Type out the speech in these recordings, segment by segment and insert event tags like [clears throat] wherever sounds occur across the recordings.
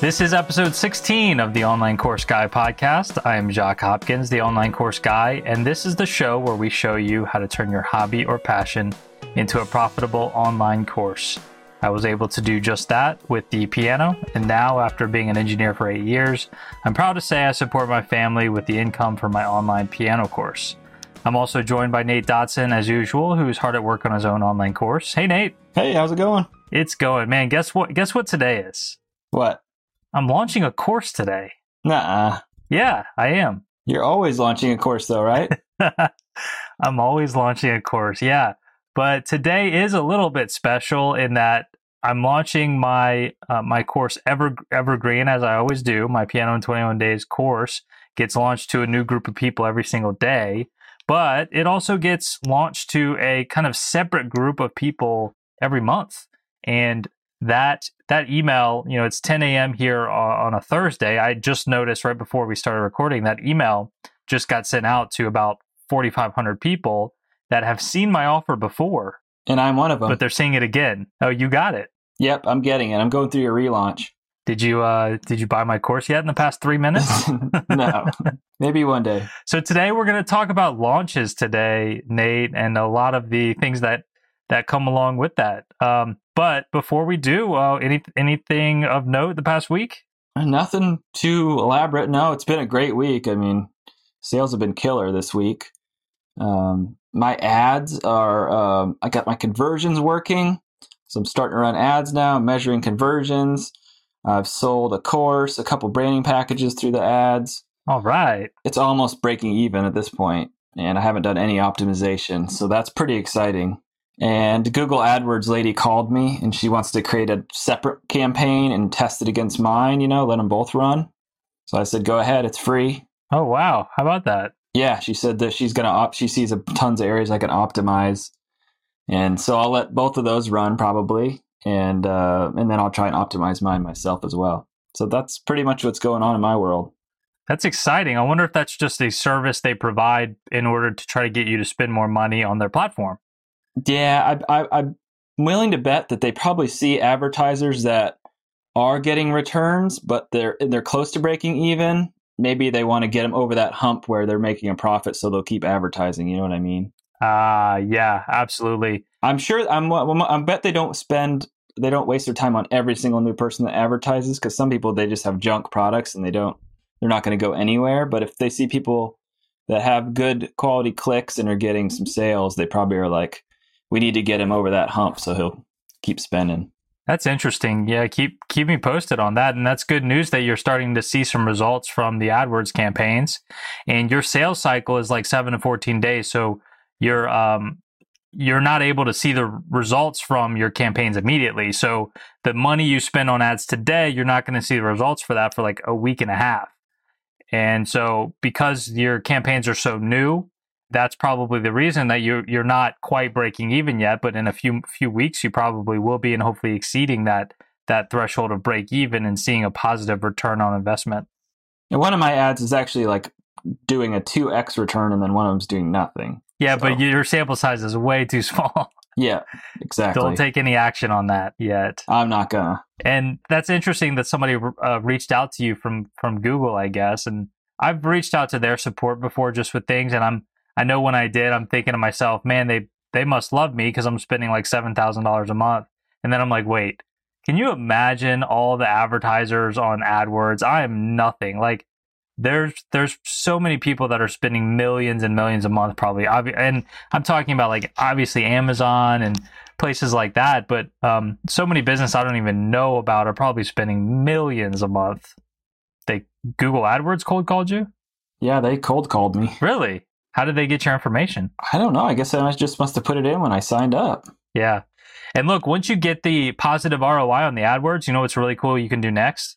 This is episode 16 of the Online Course Guy podcast. I am Jacques Hopkins, the Online Course Guy, and this is the show where we show you how to turn your hobby or passion into a profitable online course. I was able to do just that with the piano, and now, after being an engineer for eight years, I'm proud to say I support my family with the income from my online piano course. I'm also joined by Nate Dodson, as usual, who's hard at work on his own online course. Hey, Nate. Hey, how's it going? It's going, man. Guess what? Guess what today is? What? I'm launching a course today. Nah. Yeah, I am. You're always launching a course, though, right? [laughs] I'm always launching a course. Yeah. But today is a little bit special in that I'm launching my uh, my course Ever Evergreen as I always do. My Piano in 21 Days course gets launched to a new group of people every single day, but it also gets launched to a kind of separate group of people every month. And that that email, you know, it's 10 a.m. here on a Thursday. I just noticed right before we started recording that email just got sent out to about 4,500 people that have seen my offer before. And I'm one of them. But they're seeing it again. Oh, you got it. Yep, I'm getting it. I'm going through your relaunch. Did you uh did you buy my course yet in the past 3 minutes? [laughs] no. Maybe one day. [laughs] So today we're going to talk about launches today, Nate, and a lot of the things that that come along with that. Um, but before we do, uh, any anything of note the past week? Nothing too elaborate. No, it's been a great week. I mean, sales have been killer this week. Um, my ads are. Um, I got my conversions working, so I'm starting to run ads now. measuring conversions. I've sold a course, a couple branding packages through the ads. All right. It's almost breaking even at this point, and I haven't done any optimization, so that's pretty exciting. And Google AdWords lady called me and she wants to create a separate campaign and test it against mine, you know, let them both run. So I said, go ahead, it's free. Oh, wow. How about that? Yeah, she said that she's going to, op- she sees a, tons of areas I can optimize. And so I'll let both of those run probably. And, uh, and then I'll try and optimize mine myself as well. So that's pretty much what's going on in my world. That's exciting. I wonder if that's just a service they provide in order to try to get you to spend more money on their platform. Yeah, I, I, I'm willing to bet that they probably see advertisers that are getting returns, but they're they're close to breaking even. Maybe they want to get them over that hump where they're making a profit, so they'll keep advertising. You know what I mean? Ah, uh, yeah, absolutely. I'm sure. I'm. I bet they don't spend. They don't waste their time on every single new person that advertises because some people they just have junk products and they don't. They're not going to go anywhere. But if they see people that have good quality clicks and are getting some sales, they probably are like, we need to get him over that hump so he'll keep spending. That's interesting. Yeah, keep keep me posted on that. And that's good news that you're starting to see some results from the AdWords campaigns. And your sales cycle is like seven to fourteen days. So you're um you're not able to see the results from your campaigns immediately. So the money you spend on ads today, you're not going to see the results for that for like a week and a half. And so because your campaigns are so new, that's probably the reason that you you're not quite breaking even yet. But in a few few weeks, you probably will be, and hopefully exceeding that that threshold of break even and seeing a positive return on investment. And one of my ads is actually like doing a two x return, and then one of them's doing nothing. Yeah, so. but your sample size is way too [laughs] small. Yeah, exactly. Don't take any action on that yet. I'm not gonna. And that's interesting that somebody uh, reached out to you from from Google, I guess. And I've reached out to their support before just with things, and I'm I know when I did, I'm thinking to myself, man, they they must love me because I'm spending like seven thousand dollars a month. And then I'm like, wait, can you imagine all the advertisers on AdWords? I am nothing. Like there's there's so many people that are spending millions and millions a month probably. And I'm talking about like obviously Amazon and places like that, but um, so many business I don't even know about are probably spending millions a month. They Google AdWords cold called you? Yeah, they cold called me. Really? How did they get your information? I don't know. I guess I just must have put it in when I signed up. Yeah. And look, once you get the positive ROI on the AdWords, you know what's really cool you can do next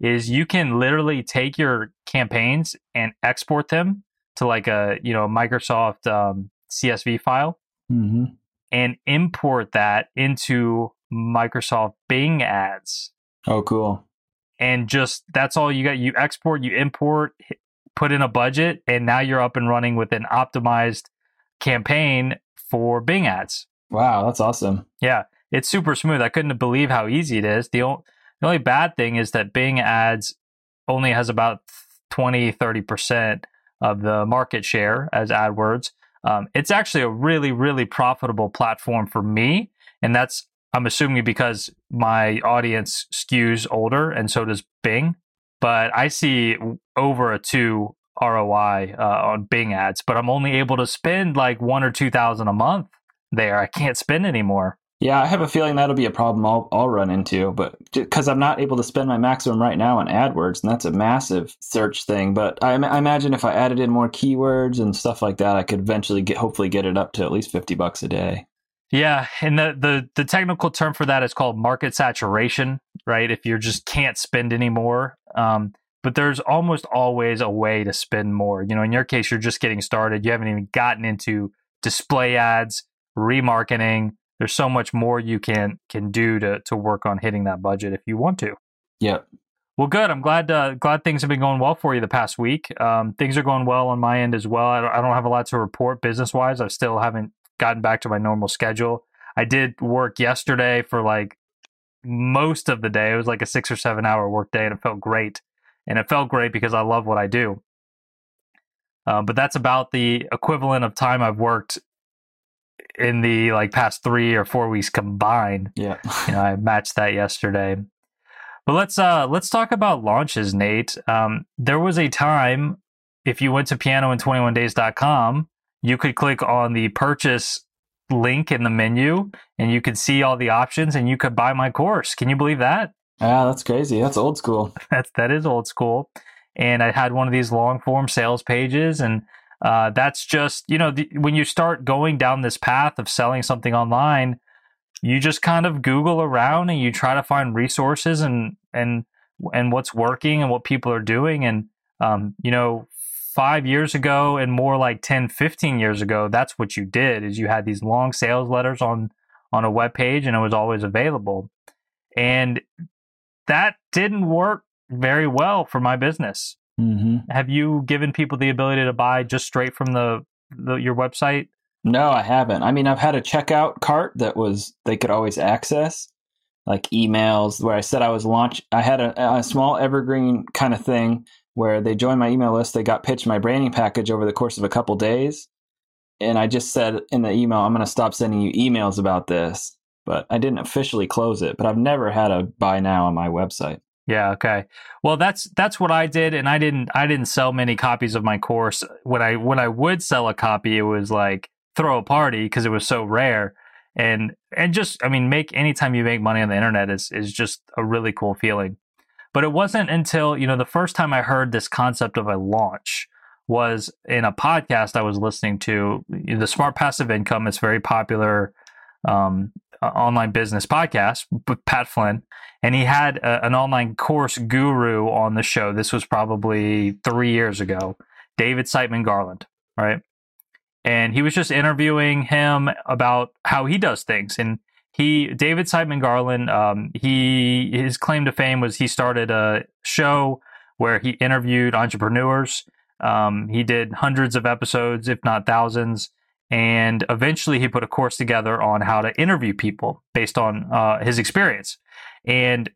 is you can literally take your campaigns and export them to like a, you know, Microsoft um, CSV file mm-hmm. and import that into Microsoft Bing ads. Oh, cool. And just that's all you got. You export, you import, put in a budget, and now you're up and running with an optimized campaign for Bing ads. Wow, that's awesome. Yeah, it's super smooth. I couldn't believe how easy it is. The The only bad thing is that Bing ads only has about 20, 30% of the market share as AdWords. Um, it's actually a really, really profitable platform for me. And that's, I'm assuming, because my audience skews older and so does Bing. But I see over a two ROI uh, on Bing ads, but I'm only able to spend like one or 2,000 a month there. I can't spend anymore. Yeah, I have a feeling that'll be a problem I'll, I'll run into, but because I'm not able to spend my maximum right now on AdWords, and that's a massive search thing. But I, I, imagine if I added in more keywords and stuff like that, I could eventually get, hopefully, get it up to at least fifty bucks a day. Yeah, and the the the technical term for that is called market saturation, right? If you just can't spend anymore, um, but there's almost always a way to spend more. You know, in your case, you're just getting started. You haven't even gotten into display ads, remarketing there's so much more you can can do to to work on hitting that budget if you want to. Yeah. Well, good. I'm glad uh, glad things have been going well for you the past week. Um, things are going well on my end as well. I don't, I don't have a lot to report business wise. I still haven't gotten back to my normal schedule. I did work yesterday for like most of the day. It was like a six or seven hour work day, and it felt great. And it felt great because I love what I do. Uh, but that's about the equivalent of time I've worked in the like past three or four weeks combined. Yeah. you know, I matched that yesterday. But let's uh let's talk about launches, Nate. Um, there was a time if you went to pianoin21days.com, you could click on the purchase link in the menu and you could see all the options and you could buy my course. Can you believe that? Yeah, that's crazy. That's old school. [laughs] That's that is old school. And I had one of these long form sales pages and uh, that's just you know the, when you start going down this path of selling something online you just kind of google around and you try to find resources and and and what's working and what people are doing and um, you know five years ago and more like 10 15 years ago that's what you did is you had these long sales letters on on a web page and it was always available and that didn't work very well for my business Mm-hmm. Have you given people the ability to buy just straight from the, the your website? No, I haven't. I mean, I've had a checkout cart that was they could always access, like emails where I said I was launch. I had a, a small evergreen kind of thing where they joined my email list. They got pitched my branding package over the course of a couple days, and I just said in the email, "I'm going to stop sending you emails about this." But I didn't officially close it. But I've never had a buy now on my website. Yeah, okay. Well, that's that's what I did and I didn't I didn't sell many copies of my course. When I when I would sell a copy, it was like throw a party because it was so rare. And and just I mean, make anytime you make money on the internet is is just a really cool feeling. But it wasn't until, you know, the first time I heard this concept of a launch was in a podcast I was listening to. The Smart Passive Income is very popular um, online business podcast with Pat Flynn, and he had a, an online course guru on the show. This was probably three years ago, David Siteman Garland, right? And he was just interviewing him about how he does things. And he, David Siteman Garland, um, he his claim to fame was he started a show where he interviewed entrepreneurs. Um, he did hundreds of episodes, if not thousands and eventually he put a course together on how to interview people based on uh, his experience and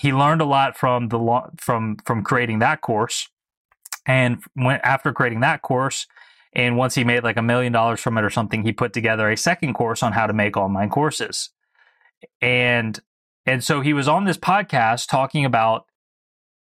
he learned a lot from the from from creating that course and when after creating that course and once he made like a million dollars from it or something he put together a second course on how to make online courses. And and so he was on this podcast talking about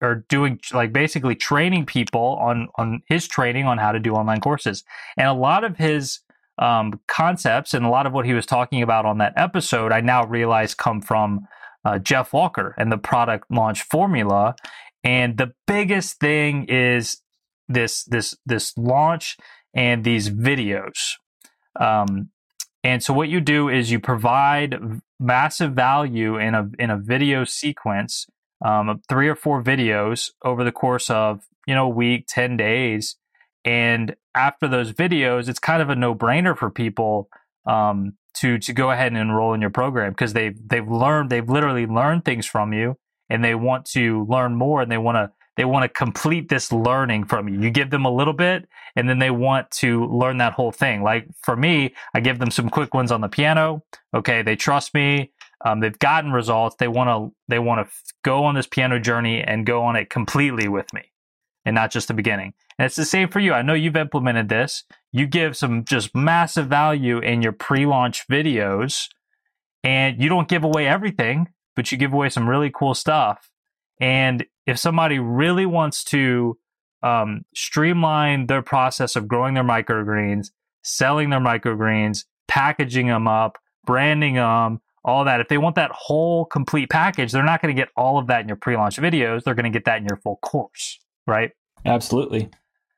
or doing like basically training people on on his training on how to do online courses. And a lot of his um, concepts and a lot of what he was talking about on that episode i now realize come from uh, jeff walker and the product launch formula. And the biggest thing is this this this launch and these videos. Um, and so what you do is you provide massive value in a in a video sequence um, three or four videos over the course of you know a week, ten days, and after those videos, it's kind of a no brainer for people um, to to go ahead and enroll in your program because they've they've learned they've literally learned things from you, and they want to learn more, and they want to they want to complete this learning from you. You give them a little bit, and then they want to learn that whole thing. Like for me, I give them some quick ones on the piano. Okay, they trust me. Um, they've gotten results. They want to they want to go on this piano journey and go on it completely with me, and not just the beginning. And it's the same for you. I know you've implemented this. You give some just massive value in your pre-launch videos, and you don't give away everything, but you give away some really cool stuff. And if somebody really wants to um, streamline their process of growing their microgreens, selling their microgreens, packaging them up, branding them, all that. If they want that whole complete package, they're not going to get all of that in your pre-launch videos. They're going to get that in your full course, right? Absolutely.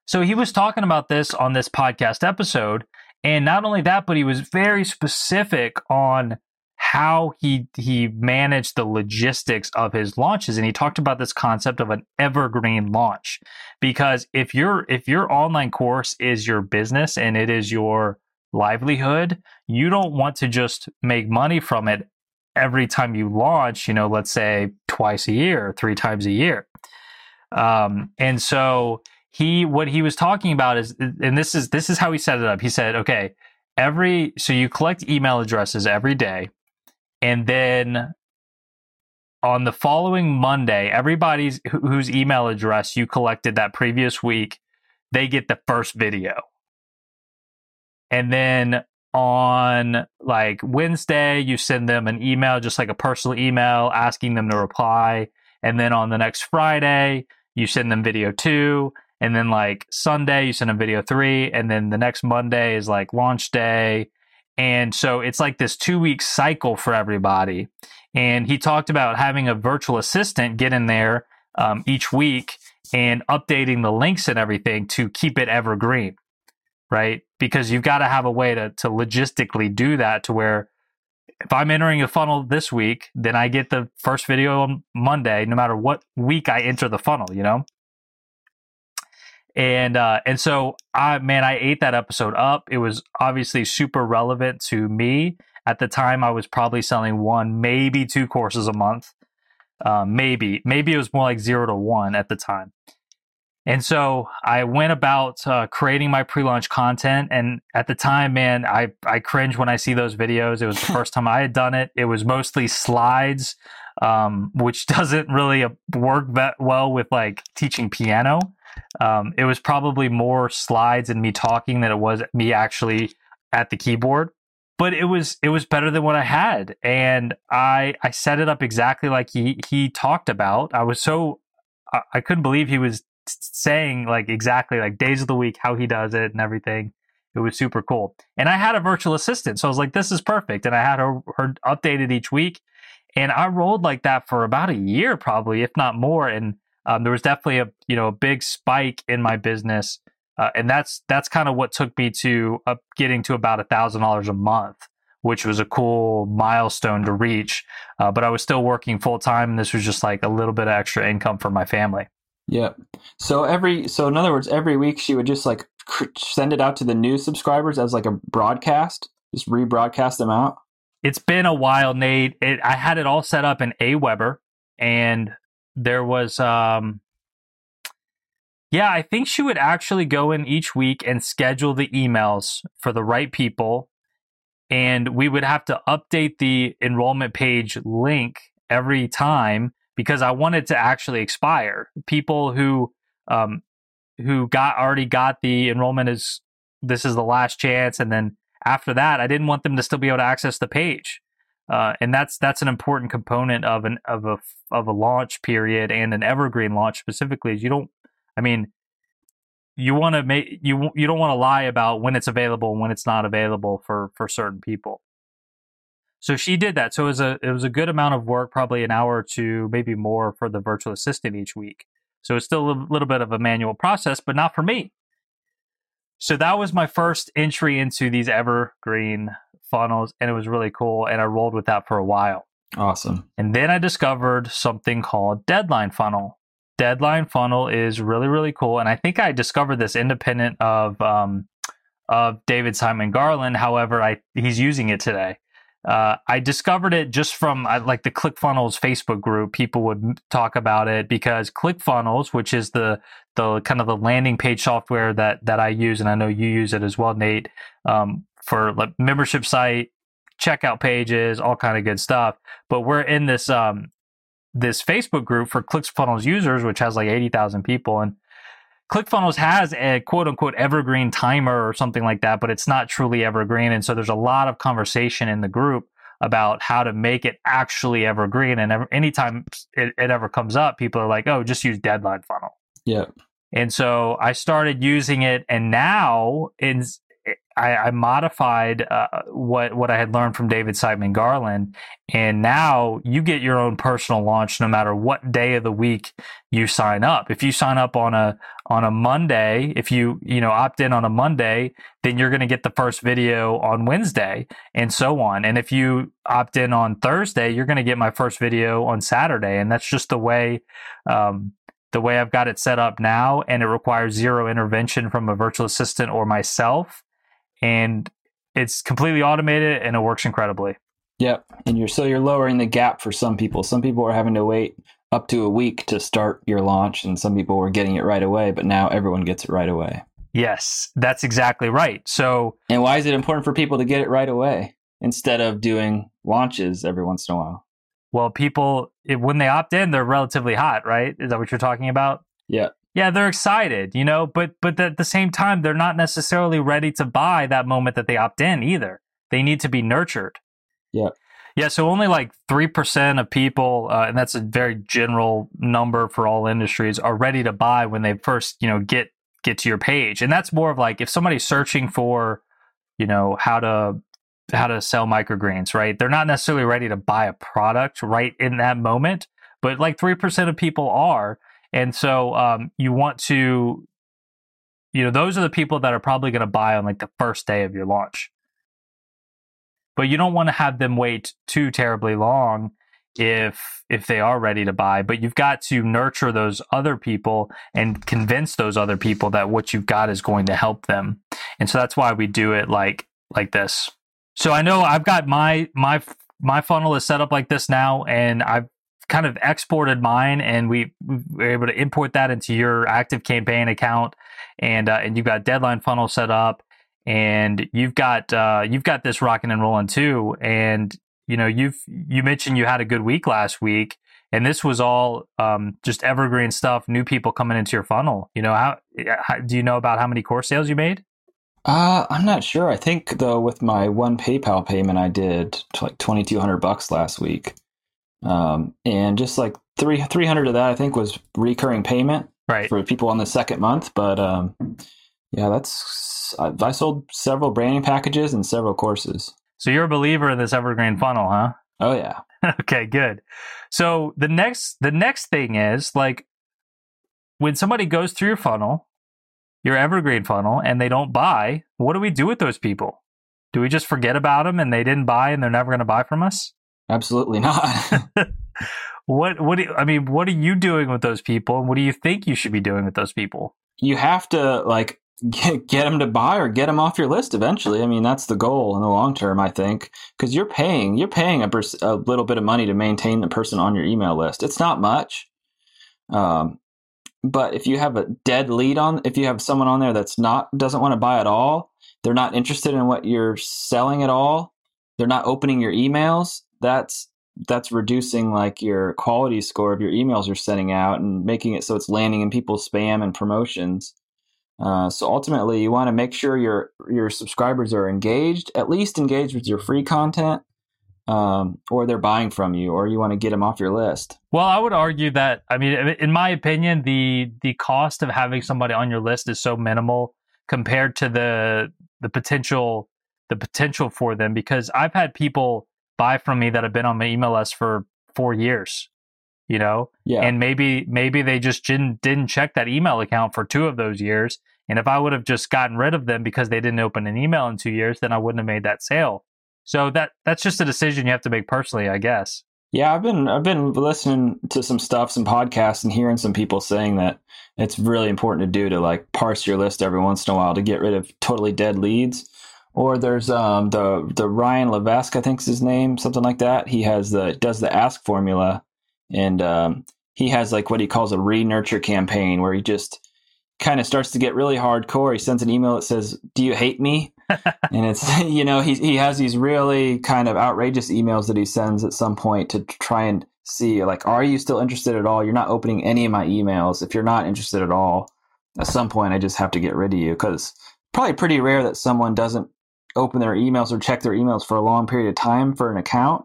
So he was talking about this on this podcast episode, and not only that, but he was very specific on how he he managed the logistics of his launches and he talked about this concept of an evergreen launch because if your if your online course is your business and it is your livelihood, you don't want to just make money from it every time you launch, you know, let's say twice a year, three times a year. Um, and so he, what he was talking about is, and this is, this is how he set it up. He said, okay, every, so you collect email addresses every day. And then on the following Monday, everybody's whose email address you collected that previous week, they get the first video. And then on like Wednesday, you send them an email, just like a personal email asking them to reply. And then on the next Friday, you send them video two. And then like Sunday, you send them video three. And then the next Monday is like launch day. And so it's like this two week cycle for everybody. And he talked about having a virtual assistant get in there um, each week and updating the links and everything to keep it evergreen right? Because you've got to have a way to to logistically do that to where if I'm entering a funnel this week, then I get the first video on Monday, no matter what week I enter the funnel, you know? And uh and so I man, I ate that episode up. It was obviously super relevant to me. At the time I was probably selling one, maybe two courses a month. Um, maybe, maybe it was more like zero to one at the time. And so I went about uh, creating my pre-launch content, and at the time, man, I I cringe when I see those videos. It was the first time I had done it. It was mostly slides, um, which [laughs] doesn't really uh, work that well with like teaching piano. Um, it was probably more slides and me talking than it was me actually at the keyboard. But it was it was better than what I had, and I I set it up exactly like he he talked about. I was so I couldn't believe he was saying like exactly like days of the week how he does it and everything. It was super cool. And I had a virtual assistant, so I was like, "This is perfect." And I had her, her updated each week, and I rolled like that for about a year, probably if not more. And um, there was definitely a you know a big spike in my business, uh, and that's that's kind of what took me to uh, getting to about a thousand dollars a month, which was a cool milestone to reach. Uh, but I was still working full time, and this was just like a little bit of extra income for my family. Yep. So every so in other words, every week she would just like send it out to the new subscribers as like a broadcast, just rebroadcast them out. It's been a while, Nate. It, I had it all set up in Aweber, and there was um yeah, I think she would actually go in each week and schedule the emails for the right people. And we would have to update the enrollment page link every time because I wanted to actually expire. People who um, who got already got the enrollment is this is the last chance, and then after that, I didn't want them to still be able to access the page. Uh, and that's that's an important component of an of a of a launch period and an evergreen launch specifically. Is you don't, I mean, you want to make you you don't want to lie about when it's available and when it's not available for for certain people. So she did that. So it was a it was a good amount of work, probably an hour or two, maybe more for the virtual assistant each week. So it's still a little bit of a manual process, but not for me. So that was my first entry into these evergreen funnels, and it was really cool. And I rolled with that for a while. Awesome. And then I discovered something called Deadline Funnel. Deadline Funnel is really really cool, and I think I discovered this independent of um, of David Siteman Garland. However, I he's using it today. Uh, I discovered it just from like the ClickFunnels Facebook group. People would talk about it because ClickFunnels, which is the the kind of the landing page software that that I use, and I know you use it as well, Nate, um, for like membership site, checkout pages, all kind of good stuff. But we're in this um this Facebook group for ClickFunnels users, which has like eighty thousand people, and ClickFunnels has a quote unquote evergreen timer or something like that, but it's not truly evergreen. And so there's a lot of conversation in the group about how to make it actually evergreen. And ever, anytime it, it ever comes up, people are like, oh, just use deadline funnel. Yeah. And so I started using it, and now in I, I modified uh, what what I had learned from David Siteman Garland, and now you get your own personal launch no matter what day of the week you sign up. If you sign up on a on a Monday, if you you know opt in on a Monday, then you're going to get the first video on Wednesday, and so on. And if you opt in on Thursday, you're going to get my first video on Saturday, and that's just the way. Um, the way I've got it set up now, and it requires zero intervention from a virtual assistant or myself and it's completely automated and it works incredibly. Yep. And you're so you're lowering the gap for some people. Some people are having to wait up to a week to start your launch and some people were getting it right away, but now everyone gets it right away. Yes, that's exactly right. So And why is it important for people to get it right away instead of doing launches every once in a while? Well, people when they opt in, they're relatively hot, right? Is that what you're talking about? Yeah yeah, they're excited, you know, but but at the same time, they're not necessarily ready to buy that moment that they opt in either. They need to be nurtured. Yeah. Yeah, so only like 3% of people, uh, and that's a very general number for all industries, are ready to buy when they first, you know, get get to your page. And that's more of like if somebody's searching for, you know, how to how to sell microgreens, right? They're not necessarily ready to buy a product right in that moment, but like 3% of people are. And so um, you want to, you know, those are the people that are probably going to buy on like the first day of your launch. But you don't want to have them wait too terribly long if if they are ready to buy. But you've got to nurture those other people and convince those other people that what you've got is going to help them. And so that's why we do it like like this. So i know i've got my my my funnel is set up like this now and i've kind of exported mine and we were able to import that into your active campaign account and uh, and you've got deadline funnel set up and you've got uh, you've got this rocking and rolling too and you know you've you mentioned you had a good week last week and this was all um, just evergreen stuff new people coming into your funnel you know how, how do you know about how many course sales you made uh, I'm not sure. I think though with my one PayPal payment I did like 2200 bucks last week. Um, and just like three three hundred of that, I think, was recurring payment right. for people on the second month. But um, yeah, that's I, I sold several branding packages and several courses. So you're a believer in this evergreen funnel, huh? Oh yeah. [laughs] okay, good. So the next the next thing is like when somebody goes through your funnel, your evergreen funnel, and they don't buy, what do we do with those people? Do we just forget about them and they didn't buy and they're never going to buy from us? Absolutely not. [laughs] what what do I mean, what are you doing with those people and what do you think you should be doing with those people? You have to like [laughs] get, get them to buy or get them off your list eventually. I mean, that's the goal in the long term, I think, because you're paying you're paying a, pers- a little bit of money to maintain the person on your email list. It's not much. Um, but if you have a dead lead on, if you have someone on there that's not doesn't want to buy at all, they're not interested in what you're selling at all, they're not opening your emails, that's that's reducing like your quality score of your emails you're sending out and making it so it's landing in people's spam and promotions. Uh, so ultimately, you want to make sure your your subscribers are engaged, at least engaged with your free content, um, or they're buying from you, or you want to get them off your list. Well, I would argue that I mean, in my opinion, the the cost of having somebody on your list is so minimal compared to the the potential the potential for them because I've had people buy from me that have been on my email list for four years you know? Yeah. And maybe maybe they just didn't didn't check that email account for two of those years. And if i would have just gotten rid of them because they didn't open an email in two years then i wouldn't have made that sale. So that that's just a decision you have to make personally i guess. Yeah i've been i've been listening to some stuff some podcasts and hearing some people saying that it's really important to do to like parse your list every once in a while to get rid of totally dead leads or there's um, the the Ryan Levesque, I think's his name, something like that. He has the does the ask formula, and um, he has like what he calls a re-nurture campaign, where he just kind of starts to get really hardcore. He sends an email that says, "Do you hate me?" [laughs] and it's [laughs] you know he he has these really kind of outrageous emails that he sends at some point to try and see like are you still interested at all? You're not opening any of my emails. If you're not interested at all, at some point I just have to get rid of you because probably pretty rare that someone doesn't open their emails or check their emails for a long period of time for an account.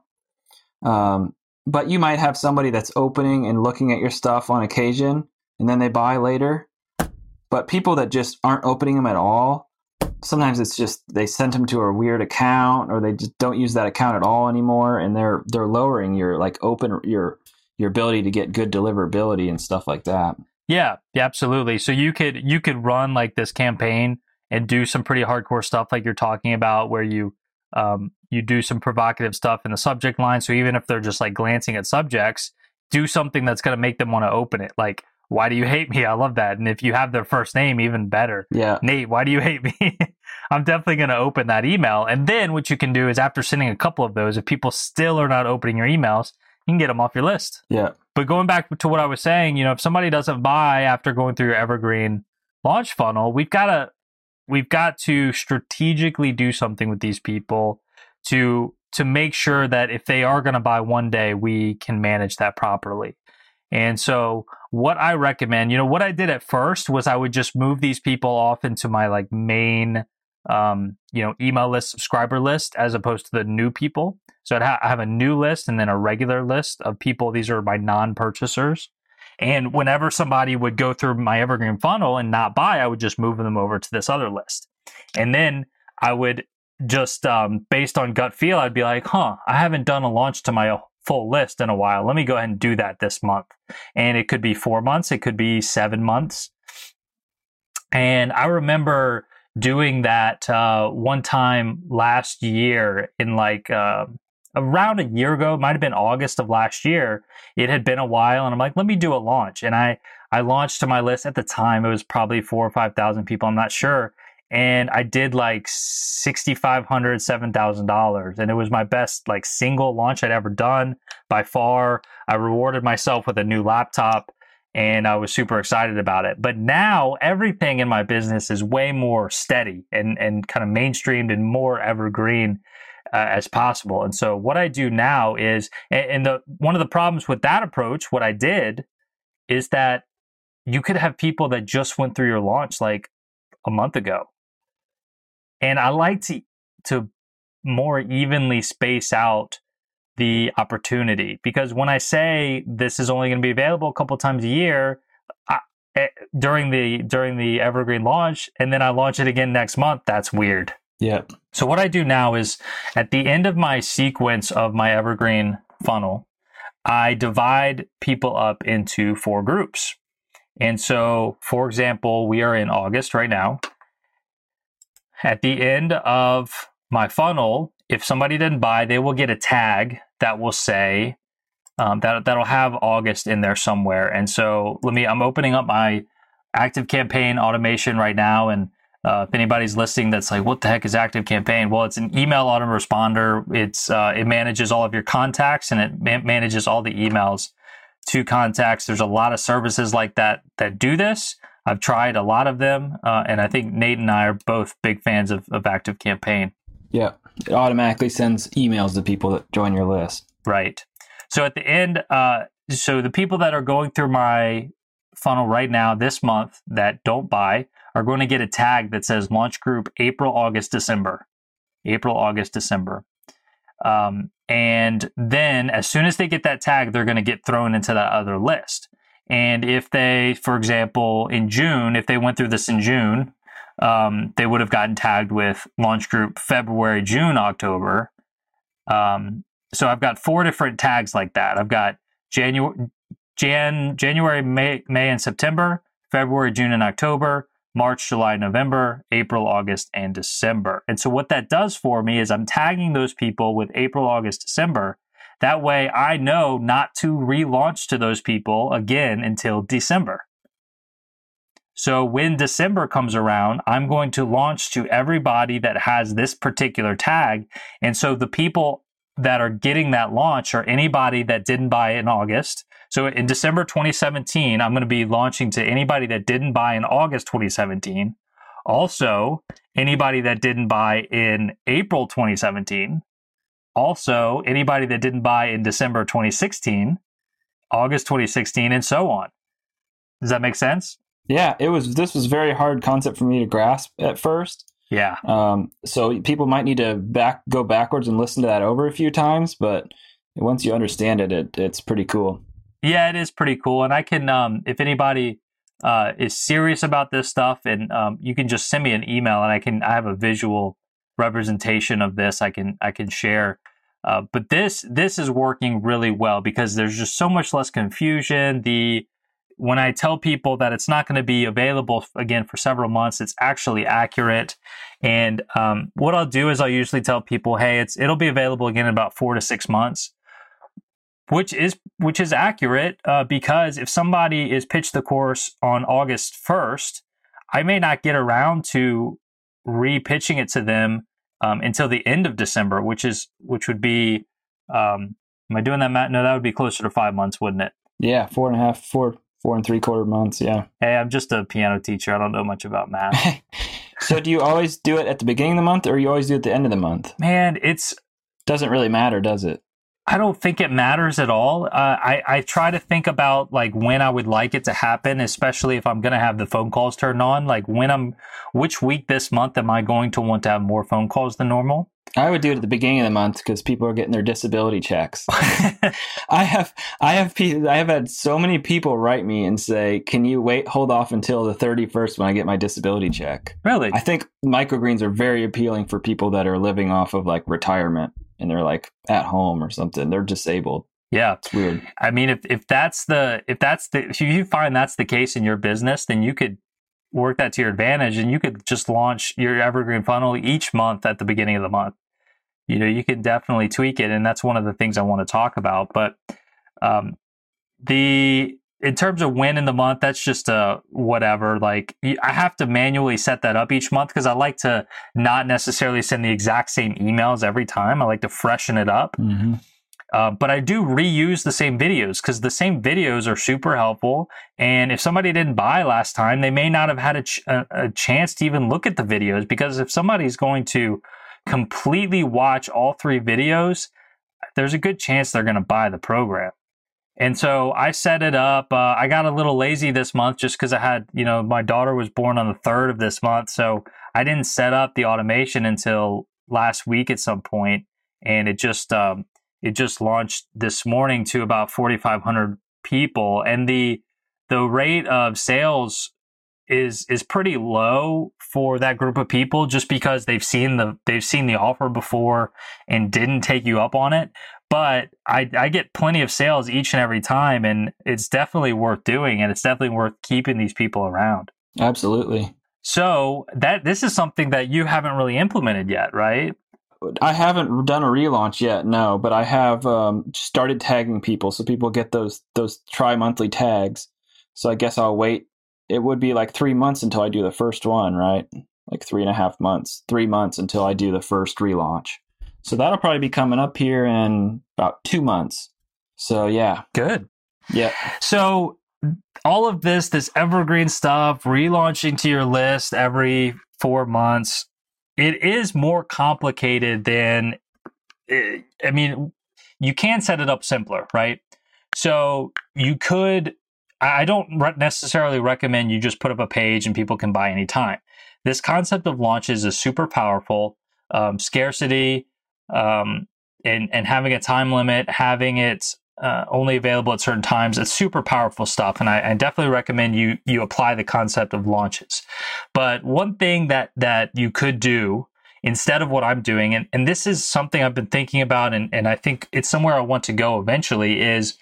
Um, but you might have somebody that's opening and looking at your stuff on occasion and then they buy later. But people that just aren't opening them at all, sometimes it's just they sent them to a weird account or they just don't use that account at all anymore and they're they're lowering your like open your your ability to get good deliverability and stuff like that. Yeah, yeah, absolutely. So you could you could run like this campaign and do some pretty hardcore stuff like you're talking about where you um, you do some provocative stuff in the subject line. So even if they're just like glancing at subjects, do something that's going to make them want to open it. Like, why do you hate me? I love that. And if you have their first name, even better. Yeah. Nate, why do you hate me? [laughs] I'm definitely going to open that email. And then what you can do is after sending a couple of those, if people still are not opening your emails, you can get them off your list. Yeah. But going back to what I was saying, you know, if somebody doesn't buy after going through your evergreen launch funnel, we've got to we've got to strategically do something with these people to to make sure that if they are going to buy one day, we can manage that properly. And so what I recommend, you know, what I did at first was I would just move these people off into my like main um, you know, email list, subscriber list, as opposed to the new people. So ha- I have a new list and then a regular list of people. These are my non-purchasers. And whenever somebody would go through my evergreen funnel and not buy, I would just move them over to this other list. And then I would just, um, based on gut feel, I'd be like, huh, I haven't done a launch to my full list in a while. Let me go ahead and do that this month. And it could be four months, it could be seven months. And I remember doing that uh, one time last year in like uh, around a year ago, it might have been August of last year. It had been a while, and I'm like, let me do a launch. And I I launched to my list at the time. It was probably four or five thousand people. I'm not sure. And I did like sixty five hundred, seven thousand dollars, and it was my best like single launch I'd ever done by far. I rewarded myself with a new laptop, and I was super excited about it. But now everything in my business is way more steady and and kind of mainstreamed and more evergreen uh, as possible. And so what I do now is, and the one of the problems with that approach, what I did is that you could have people that just went through your launch like a month ago, and I like to to more evenly space out the opportunity because when I say this is only going to be available a couple times a year. Eh, during the during the evergreen launch and then I launch it again next month that's weird yeah. So what I do now is at the end of my sequence of my evergreen funnel, I divide people up into four groups. And so, for example, we are in August right now. At the end of my funnel, if somebody didn't buy, they will get a tag that will say um, that that'll have August in there somewhere. And so, let me. I'm opening up my active campaign automation right now, and uh, if anybody's listening that's like, what the heck is Active Campaign? Well, it's an email autoresponder. It's uh, it manages all of your contacts and it ma- manages all the emails to contacts. There's a lot of services like that that do this. I've tried a lot of them, uh, and I think Nate and I are both big fans of, of Active Campaign. Yeah, it automatically sends emails to people that join your list. Right. So at the end, uh, so the people that are going through my funnel right now this month that don't buy are going to get a tag that says launch group April, August, December. April, August, December. Um, and then as soon as they get that tag, they're going to get thrown into that other list. And if they, for example, in June, if they went through this in June, um, they would have gotten tagged with launch group February, June, October. Um, so I've got four different tags like that. I've got January, Jan, January, May, May, and September, February, June, and October, March, July, November, April, August, and December. And so what that does for me is I'm tagging those people with April, August, December. That way I know not to relaunch to those people again until December. So when December comes around, I'm going to launch to everybody that has this particular tag. And so the people that are getting that launch are anybody that didn't buy in August. So in December 2017, I'm going to be launching to anybody that didn't buy in August 2017. Also, anybody that didn't buy in April 2017. Also, anybody that didn't buy in December 2016, August 2016, and so on. Does that make sense? Yeah, it was. This was very hard concept for me to grasp at first. Yeah. Um, so people might need to back go backwards and listen to that over a few times, but once you understand it, it it's pretty cool. Yeah, it is pretty cool, and I can, um, if anybody uh, is serious about this stuff, and um, you can just send me an email, and I can I have a visual representation of this. I can I can share. Uh, but this this is working really well because there's just so much less confusion. The when I tell people that it's not going to be available again for several months, it's actually accurate. And um, what I'll do is I'll usually tell people, hey, it's it'll be available again in about four to six months, which is which is accurate uh, because if somebody is pitched the course on August first, I may not get around to re-pitching it to them um, until the end of December, which is which would be. Um, am I doing that, Matt? No, that would be closer to five months, wouldn't it? Yeah, four and a half, four four and three quarter months. Yeah. Hey, I'm just a piano teacher. I don't know much about math. [laughs] so, do you always do it at the beginning of the month, or you always do it at the end of the month? Man, it's doesn't really matter, does it? I don't think it matters at all. Uh, I I try to think about like when I would like it to happen, especially if I'm going to have the phone calls turned on. Like when I'm, which week this month am I going to want to have more phone calls than normal? I would do it at the beginning of the month because people are getting their disability checks. [laughs] I have, I have, I have had so many people write me and say, "Can you wait, hold off until the thirty first when I get my disability check?" Really? I think microgreens are very appealing for people that are living off of like retirement and they're like at home or something. They're disabled. Yeah, it's weird. I mean, if if that's the if that's the if you find that's the case in your business, then you could work that to your advantage, and you could just launch your evergreen funnel each month at the beginning of the month. You know, you can definitely tweak it, and that's one of the things I want to talk about. But um, the in terms of when in the month, that's just a whatever. Like I have to manually set that up each month because I like to not necessarily send the exact same emails every time. I like to freshen it up. Mm-hmm. Uh, but I do reuse the same videos because the same videos are super helpful. And if somebody didn't buy last time, they may not have had a, ch- a, chance to even look at the videos because if somebody's going to completely watch all three videos, there's a good chance they're going to buy the program. And so I set it up. Uh, I got a little lazy this month just because I had, you know, my daughter was born on the third of this month. So I didn't set up the automation until last week at some point, and it just um, it just launched this morning to about 4,500 people, and the the rate of sales is is pretty low for that group of people just because they've seen the they've seen the offer before and didn't take you up on it. But I, I get plenty of sales each and every time and it's definitely worth doing and it's definitely worth keeping these people around. Absolutely. So that this is something that you haven't really implemented yet right i haven't done a relaunch yet no but i have um, started tagging people so people get those those tri monthly tags so i guess i'll wait it would be like three months until i do the first one right like three and a half months three months until i do the first relaunch so that'll probably be coming up here in about two months. So yeah. Good. Yeah. So all of this, this evergreen stuff, relaunching to your list every four months, it is more complicated than, eh, I mean, you can set it up simpler, right? So you could, I don't necessarily recommend you just put up a page and people can buy anytime. This concept of launches is super powerful. Um, scarcity, um, and and having a time limit, having it uh, only available at certain times. It's super powerful stuff, and I, I, definitely recommend you you apply the concept of launches. But one thing that that you could do instead of what I'm doing, and, and this is something I've been thinking about, and, and I think it's somewhere I want to go eventually, is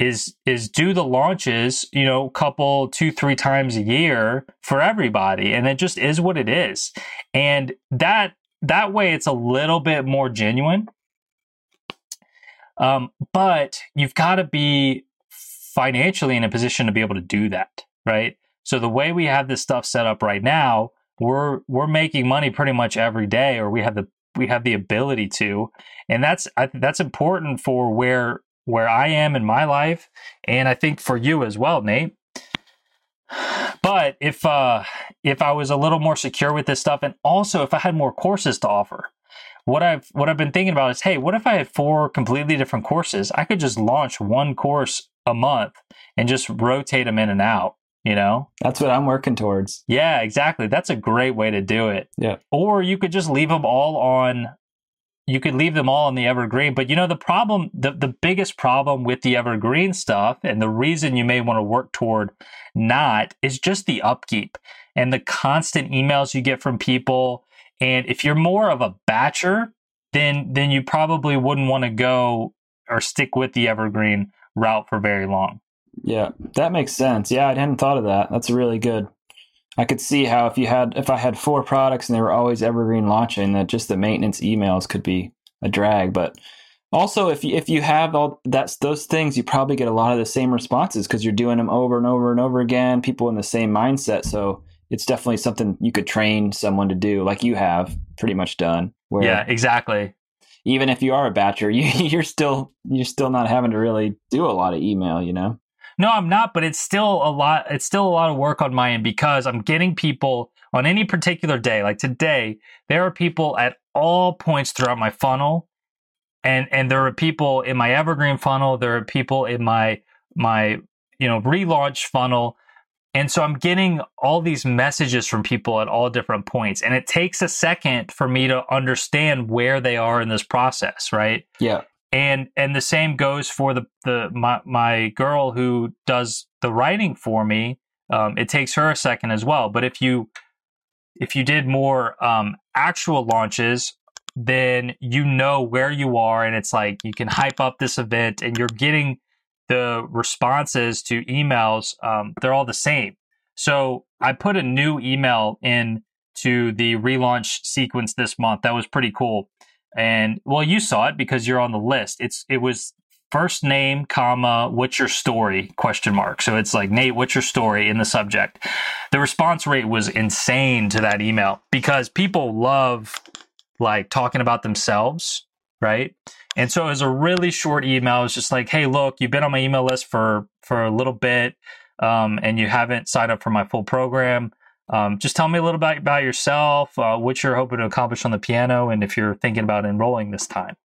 is is do the launches, you know, couple two, three times a year for everybody. And it just is what it is. And that that way it's a little bit more genuine. Um, but you've got to be financially in a position to be able to do that, right? So the way we have this stuff set up right now, we're we're making money pretty much every day, or we have the we have the ability to, and that's I, that's important for where where I am in my life, and I think for you as well, Nate. But if uh, if I was a little more secure with this stuff, and also if I had more courses to offer, what I've what I've been thinking about is, hey, what if I had four completely different courses? I could just launch one course a month and just rotate them in and out. You know, that's what I'm working towards. Yeah, exactly. That's a great way to do it. Yeah. Or you could just leave them all on you could leave them all on the evergreen but you know the problem the, the biggest problem with the evergreen stuff and the reason you may want to work toward not is just the upkeep and the constant emails you get from people and if you're more of a batcher then then you probably wouldn't want to go or stick with the evergreen route for very long yeah that makes sense yeah i hadn't thought of that that's really good I could see how if you had if I had four products and they were always evergreen launching, that just the maintenance emails could be a drag. But also, if you, if you have all that's those things, you probably get a lot of the same responses because you're doing them over and over and over again. People in the same mindset, so it's definitely something you could train someone to do, like you have pretty much done. Where yeah, exactly. Even if you are a batcher, [laughs] you, you're still you're still not having to really do a lot of email, you know. No, I'm not, but it's still a lot. It's still a lot of work on my end because I'm getting people on any particular day. Like today, there are people at all points throughout my funnel, and and there are people in my evergreen funnel. There are people in my my you know relaunch funnel. And so I'm getting all these messages from people at all different points. And it takes a second for me to understand where they are in this process, right? Yeah and and the same goes for the the my, my girl who does the writing for me um, it takes her a second as well but if you if you did more um, actual launches then you know where you are and it's like you can hype up this event and you're getting the responses to emails um, they're all the same so i put a new email in to the relaunch sequence this month that was pretty cool and well, you saw it because you're on the list. It's it was first name, comma, what's your story? Question mark. So it's like Nate, what's your story in the subject? The response rate was insane to that email because people love like talking about themselves, right? And so it was a really short email. It was just like, hey, look, you've been on my email list for for a little bit, um, and you haven't signed up for my full program. Um, just tell me a little bit about yourself, uh, what you're hoping to accomplish on the piano, and if you're thinking about enrolling this time.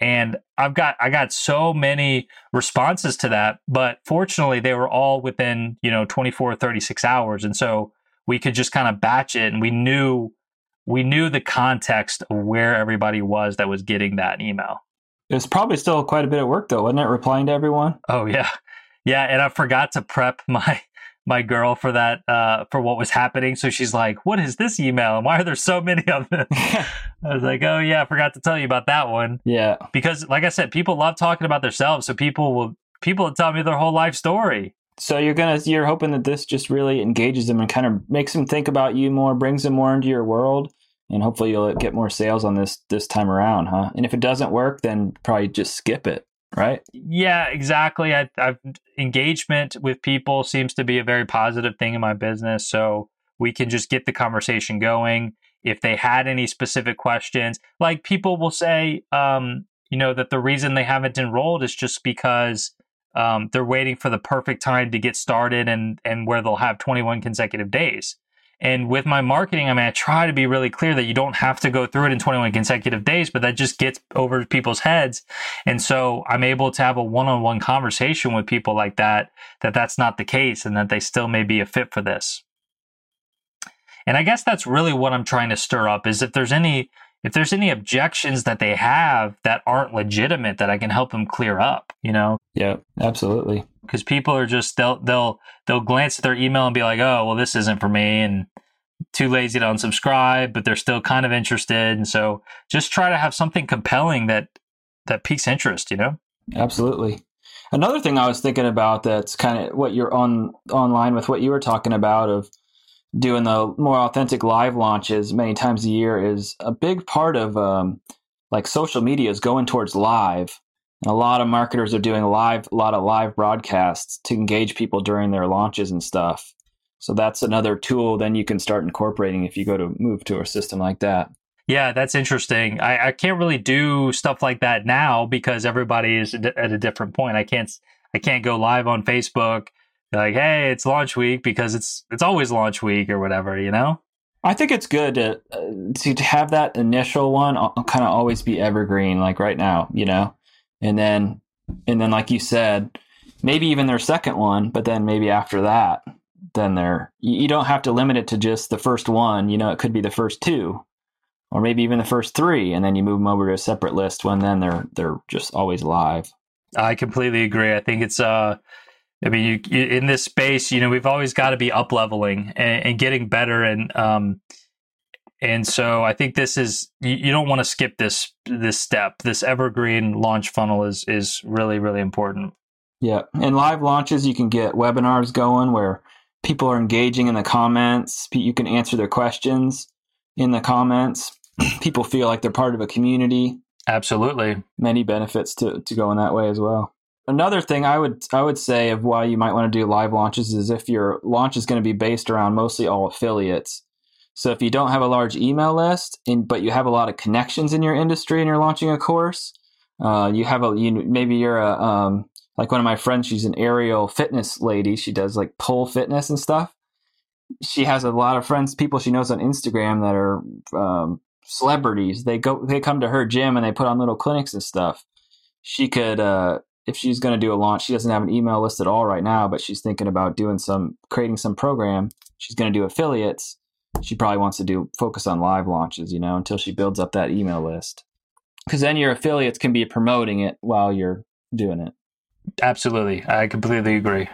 And I've got I got so many responses to that, but fortunately they were all within you know 24 36 hours, and so we could just kind of batch it, and we knew we knew the context of where everybody was that was getting that email. It was probably still quite a bit of work though, wasn't it? Replying to everyone. Oh yeah, [laughs] yeah, and I forgot to prep [laughs] my my girl for that uh, for what was happening. So she's like, "What is this email? And why are there so [laughs] many of them?" I was like, "Oh yeah, I forgot to tell you about that one." Yeah, because like I said, people love talking about themselves, so people will people will tell me their whole life story. So you're gonna you're hoping that this just really engages them and kind of makes them think about you more, brings them more into your world, and hopefully you'll get more sales on this this time around, huh? And if it doesn't work, then probably just skip it right? Yeah, exactly. I, I've engagement with people seems to be a very positive thing in my business. So we can just get the conversation going. If they had any specific questions, like people will say, um, you know, that the reason they haven't enrolled is just because um, they're waiting for the perfect time to get started and and where they'll have 21 consecutive days. And with my marketing, I mean, I try to be really clear that you don't have to go through it in 21 consecutive days, but that just gets over people's heads. And so I'm able to have a one on one conversation with people like that, that that's not the case and that they still may be a fit for this. And I guess that's really what I'm trying to stir up is if there's any if there's any objections that they have that aren't legitimate that I can help them clear up, you know? Yeah, absolutely. Because people are just they'll they'll they'll glance at their email and be like, oh, well, this isn't for me, and too lazy to unsubscribe, but they're still kind of interested. And so just try to have something compelling that that piques interest, you know? Absolutely. Another thing I was thinking about that's kind of what you're on online with what you were talking about of doing the more authentic live launches many times a year is a big part of um, like social media is going towards live. And a lot of marketers are doing live, a lot of live broadcasts to engage people during their launches and stuff. So that's another tool then you can start incorporating if you go to move to a system like that. Yeah, that's interesting. I, I can't really do stuff like that now because everybody is at a different point. I can't I can't go live on Facebook like, hey, it's launch week because it's it's always launch week or whatever, you know. I think it's good to uh, to have that initial one kind of always be evergreen, like right now, you know, and then and then like you said, maybe even their second one, but then maybe after that, then they're you don't have to limit it to just the first one. You know, it could be the first two, or maybe even the first three, and then you move them over to a separate list when then they're they're just always live. I completely agree. I think it's uh I mean, you, you, in this space, you know, we've always got to be up leveling and, and, getting better, and um, and so I think this is you, you don't want to skip this this step. This evergreen launch funnel is is really really important. Yeah, in live launches, you can get webinars going where people are engaging in the comments. You can answer their questions in the comments. [clears throat] people feel like they're part of a community. Absolutely, many benefits to to going that way as well another thing I would I would say of why you might want to do live launches is if your launch is going to be based around mostly all affiliates. So if you don't have a large email list, in, but you have a lot of connections in your industry and you're launching a course, uh, you have a you maybe you're a um, like one of my friends. She's an aerial fitness lady. She does like pole fitness and stuff. She has a lot of friends, people she knows on Instagram that are um, celebrities. They go, they come to her gym and they put on little clinics and stuff. She could uh, if she's going to do a launch, she doesn't have an email list at all right now, but she's thinking about doing some creating some program. She's going to do affiliates. She probably wants to do focus on live launches, you know, until she builds up that email list. Because then your affiliates can be promoting it while you're doing it. Absolutely. I completely agree.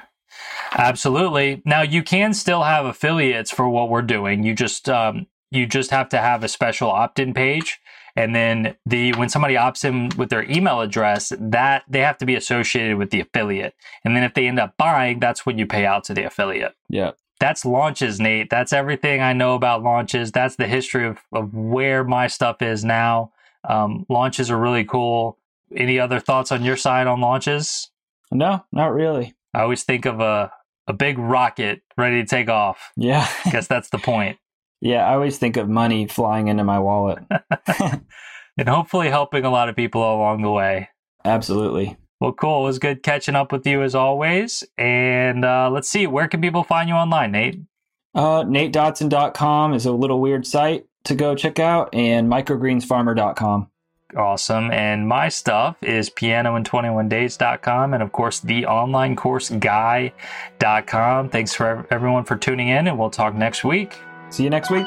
Absolutely. Now you can still have affiliates for what we're doing. You just um, you just have to have a special opt-in page and then the when somebody opts in with their email address that they have to be associated with the affiliate and then if they end up buying that's when you pay out to the affiliate yeah that's launches nate. That's everything i know about launches. That's the history of, of where my stuff is now. Um, launches are really cool. Any other thoughts on your side on launches? No not really. I always think of a, a big rocket ready to take off. Yeah. [laughs] I guess that's the point. Yeah, I always think of money flying into my wallet. [laughs] and hopefully helping a lot of people along the way. Absolutely. Well, cool. It was good catching up with you as always. And uh, let's see, where can people find you online, Nate? Uh, NateDodson.com is a little weird site to go check out, and microgreensfarmer.com. Awesome. And my stuff is pianoin21days.com and, of course, the online course guy.com. Thanks for everyone for tuning in, and we'll talk next week. See you next week.